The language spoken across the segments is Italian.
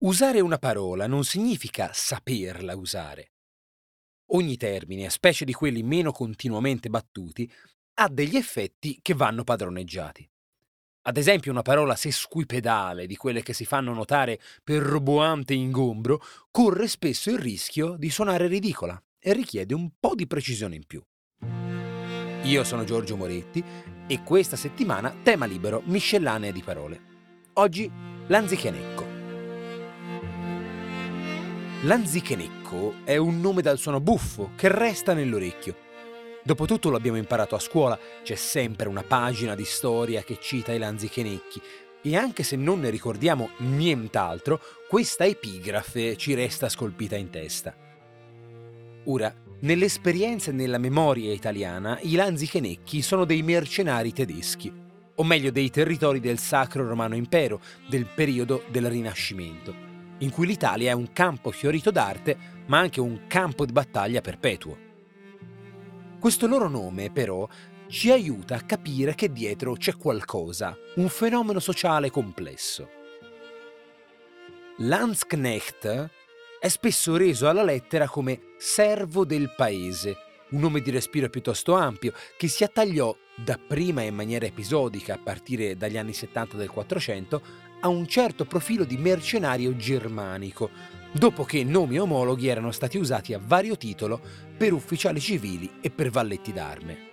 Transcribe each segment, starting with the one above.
Usare una parola non significa saperla usare. Ogni termine, specie di quelli meno continuamente battuti, ha degli effetti che vanno padroneggiati. Ad esempio una parola sesquipedale, di quelle che si fanno notare per roboante ingombro, corre spesso il rischio di suonare ridicola e richiede un po' di precisione in più. Io sono Giorgio Moretti e questa settimana tema libero miscellanea di parole. Oggi l'anzichenecco. L'anzichenecco è un nome dal suono buffo che resta nell'orecchio. Dopotutto l'abbiamo imparato a scuola, c'è sempre una pagina di storia che cita i lanzichenecchi e anche se non ne ricordiamo nient'altro, questa epigrafe ci resta scolpita in testa. Ora, nell'esperienza e nella memoria italiana, i lanzichenecchi sono dei mercenari tedeschi, o meglio dei territori del Sacro Romano Impero, del periodo del Rinascimento in cui l'Italia è un campo fiorito d'arte, ma anche un campo di battaglia perpetuo. Questo loro nome, però, ci aiuta a capire che dietro c'è qualcosa, un fenomeno sociale complesso. Landsknecht è spesso reso alla lettera come servo del paese, un nome di respiro piuttosto ampio che si attagliò dapprima in maniera episodica a partire dagli anni 70 del 400 a un certo profilo di mercenario germanico, dopo che nomi omologhi erano stati usati a vario titolo per ufficiali civili e per valletti d'arme.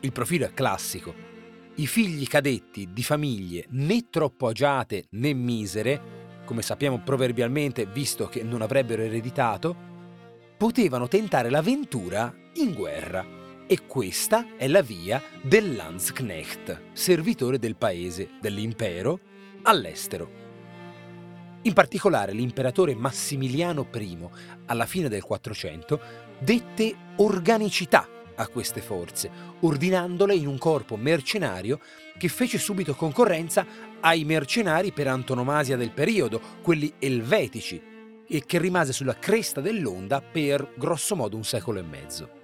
Il profilo è classico. I figli cadetti di famiglie né troppo agiate né misere, come sappiamo proverbialmente visto che non avrebbero ereditato, potevano tentare l'avventura in guerra e questa è la via del Landsknecht, servitore del paese, dell'impero, all'estero. In particolare l'imperatore Massimiliano I, alla fine del 400, dette organicità a queste forze, ordinandole in un corpo mercenario che fece subito concorrenza ai mercenari per antonomasia del periodo, quelli elvetici, e che rimase sulla cresta dell'onda per grossomodo un secolo e mezzo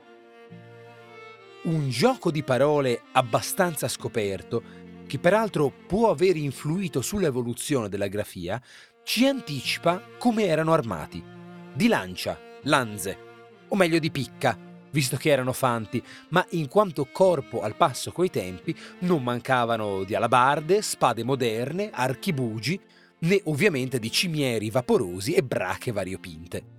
un gioco di parole abbastanza scoperto, che peraltro può aver influito sull'evoluzione della grafia, ci anticipa come erano armati. Di lancia, lanze, o meglio di picca, visto che erano fanti, ma in quanto corpo al passo coi tempi non mancavano di alabarde, spade moderne, archibugi, né ovviamente di cimieri vaporosi e brache variopinte.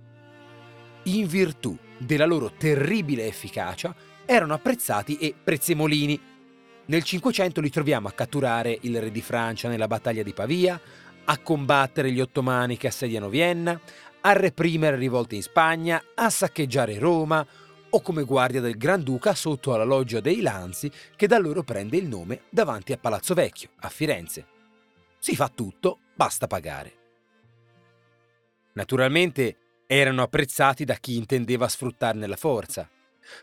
In virtù della loro terribile efficacia, erano apprezzati e prezzemolini. Nel Cinquecento li troviamo a catturare il re di Francia nella battaglia di Pavia, a combattere gli ottomani che assediano Vienna, a reprimere rivolte in Spagna, a saccheggiare Roma o come guardia del Granduca sotto alla loggia dei Lanzi che da loro prende il nome davanti a Palazzo Vecchio, a Firenze. Si fa tutto, basta pagare. Naturalmente erano apprezzati da chi intendeva sfruttarne la forza.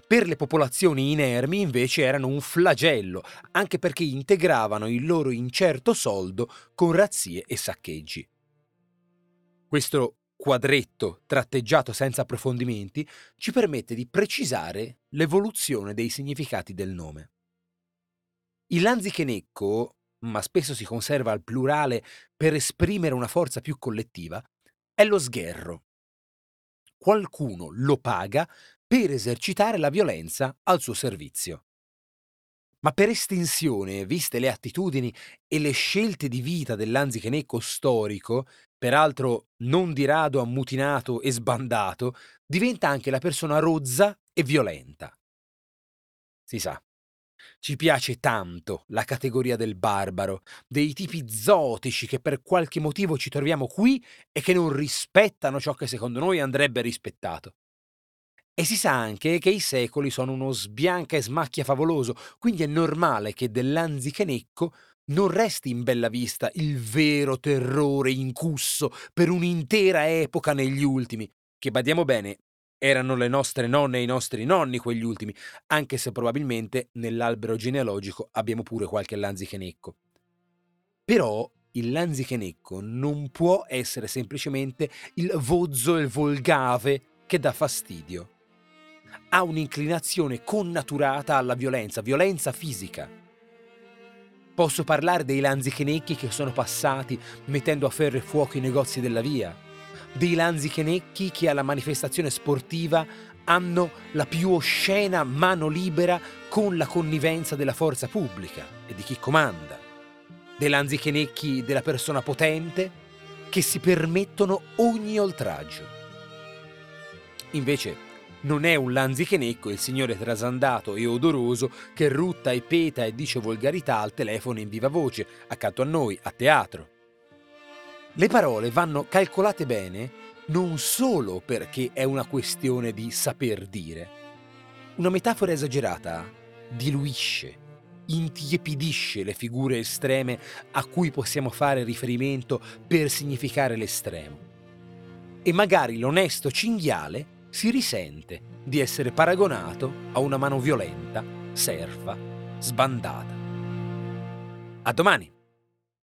Per le popolazioni inermi invece erano un flagello, anche perché integravano il loro incerto soldo con razzie e saccheggi. Questo quadretto tratteggiato senza approfondimenti ci permette di precisare l'evoluzione dei significati del nome. Il lanzichenecco, ma spesso si conserva al plurale per esprimere una forza più collettiva, è lo sgherro. Qualcuno lo paga per esercitare la violenza al suo servizio. Ma per estensione, viste le attitudini e le scelte di vita dell'anzichenecco storico, peraltro non di rado ammutinato e sbandato, diventa anche la persona rozza e violenta. Si sa, ci piace tanto la categoria del barbaro, dei tipi zotici che per qualche motivo ci troviamo qui e che non rispettano ciò che secondo noi andrebbe rispettato. E si sa anche che i secoli sono uno sbianca e smacchia favoloso, quindi è normale che dell'anzichenecco non resti in bella vista il vero terrore incusso per un'intera epoca negli ultimi, che badiamo bene, erano le nostre nonne e i nostri nonni quegli ultimi, anche se probabilmente nell'albero genealogico abbiamo pure qualche lanzichenecco. Però il lanzichenecco non può essere semplicemente il vozzo e il volgave che dà fastidio ha un'inclinazione connaturata alla violenza, violenza fisica. Posso parlare dei lanzichenecchi che sono passati mettendo a ferro e fuoco i negozi della via, dei lanzichenecchi che alla manifestazione sportiva hanno la più oscena mano libera con la connivenza della forza pubblica e di chi comanda, dei lanzichenecchi della persona potente che si permettono ogni oltraggio. Invece, non è un lanzichenecco il signore trasandato e odoroso che rutta e peta e dice volgarità al telefono in viva voce, accanto a noi, a teatro. Le parole vanno calcolate bene non solo perché è una questione di saper dire. Una metafora esagerata diluisce, intiepidisce le figure estreme a cui possiamo fare riferimento per significare l'estremo. E magari l'onesto cinghiale si risente di essere paragonato a una mano violenta, serva, sbandata. A domani!